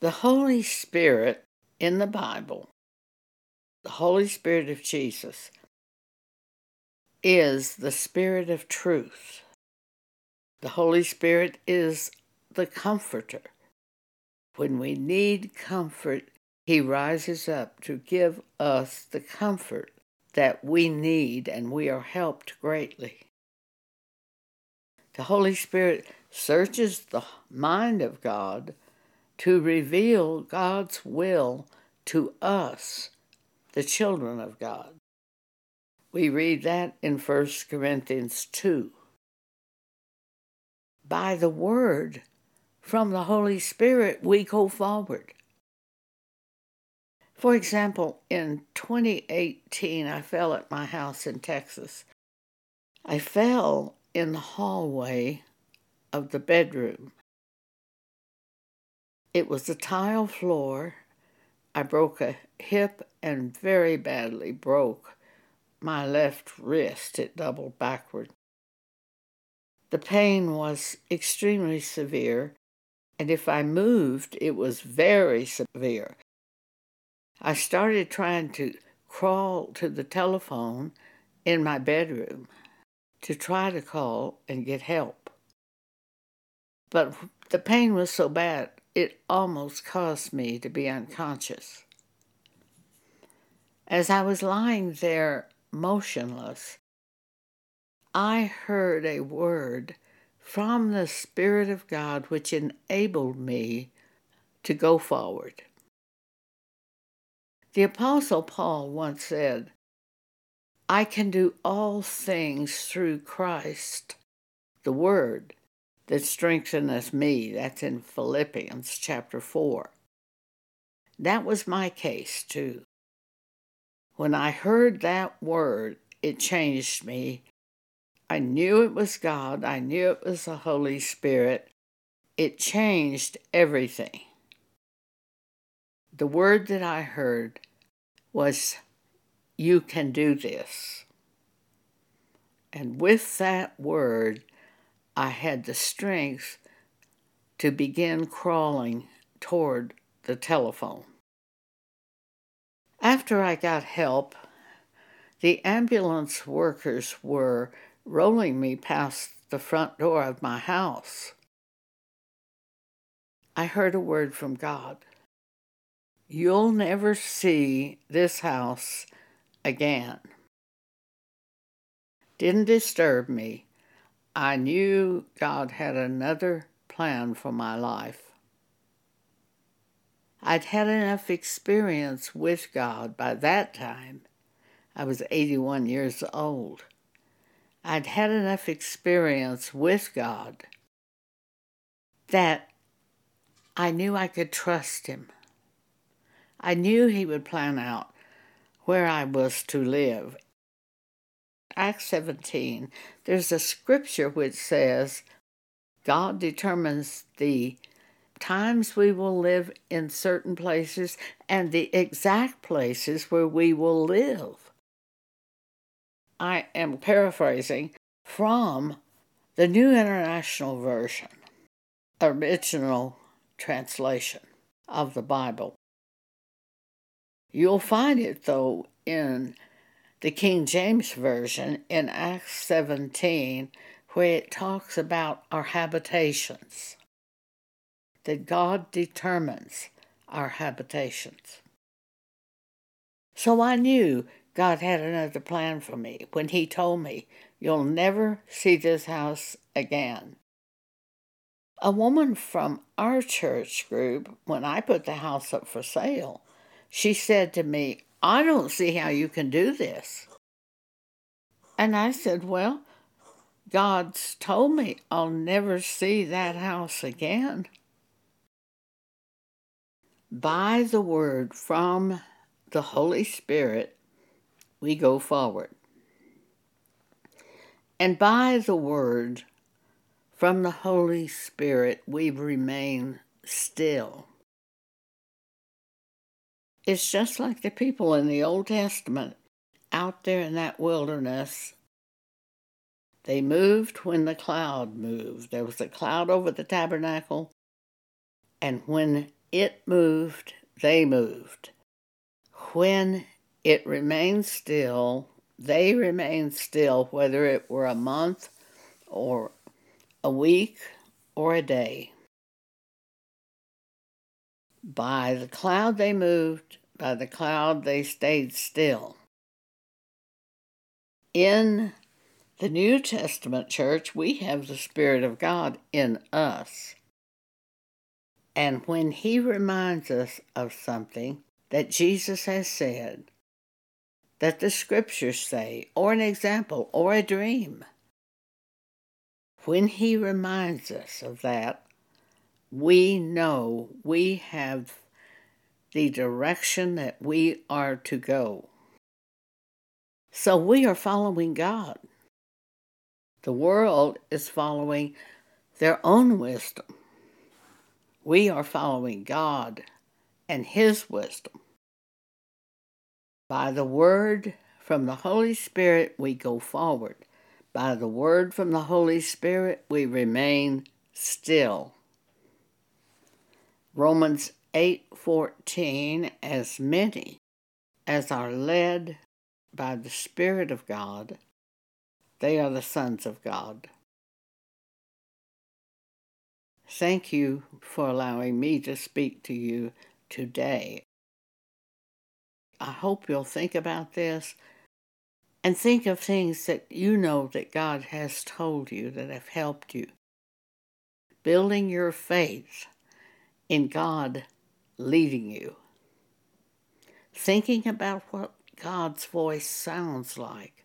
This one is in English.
The Holy Spirit in the Bible, the Holy Spirit of Jesus, is the Spirit of truth. The Holy Spirit is the Comforter. When we need comfort, He rises up to give us the comfort that we need, and we are helped greatly. The Holy Spirit searches the mind of God to reveal God's will to us, the children of God. We read that in 1 Corinthians 2. By the word from the Holy Spirit, we go forward. For example, in 2018, I fell at my house in Texas. I fell in the hallway of the bedroom. It was a tile floor. I broke a hip and very badly broke my left wrist. It doubled backward. The pain was extremely severe, and if I moved, it was very severe. I started trying to crawl to the telephone in my bedroom to try to call and get help. But the pain was so bad, it almost caused me to be unconscious. As I was lying there motionless, I heard a word from the Spirit of God which enabled me to go forward. The Apostle Paul once said, I can do all things through Christ, the Word that strengtheneth me. That's in Philippians chapter 4. That was my case too. When I heard that word, it changed me. I knew it was God, I knew it was the Holy Spirit. It changed everything. The word that I heard was you can do this. And with that word, I had the strength to begin crawling toward the telephone. After I got help, the ambulance workers were rolling me past the front door of my house. I heard a word from God. You'll never see this house again. Didn't disturb me. I knew God had another plan for my life. I'd had enough experience with God by that time. I was 81 years old. I'd had enough experience with God that I knew I could trust Him. I knew he would plan out where I was to live. Acts 17, there's a scripture which says, God determines the times we will live in certain places and the exact places where we will live. I am paraphrasing from the New International Version, original translation of the Bible. You'll find it, though, in the King James Version in Acts 17, where it talks about our habitations, that God determines our habitations. So I knew God had another plan for me when He told me, You'll never see this house again. A woman from our church group, when I put the house up for sale, she said to me, I don't see how you can do this. And I said, Well, God's told me I'll never see that house again. By the word from the Holy Spirit, we go forward. And by the word from the Holy Spirit, we remain still. It's just like the people in the Old Testament out there in that wilderness. They moved when the cloud moved. There was a cloud over the tabernacle, and when it moved, they moved. When it remained still, they remained still, whether it were a month or a week or a day. By the cloud they moved, by the cloud they stayed still. In the New Testament church, we have the Spirit of God in us. And when He reminds us of something that Jesus has said, that the scriptures say, or an example, or a dream, when He reminds us of that, we know we have the direction that we are to go. So we are following God. The world is following their own wisdom. We are following God and His wisdom. By the word from the Holy Spirit, we go forward. By the word from the Holy Spirit, we remain still. Romans 8:14 as many as are led by the spirit of God they are the sons of God. Thank you for allowing me to speak to you today. I hope you'll think about this and think of things that you know that God has told you that have helped you. Building your faith in God leading you. Thinking about what God's voice sounds like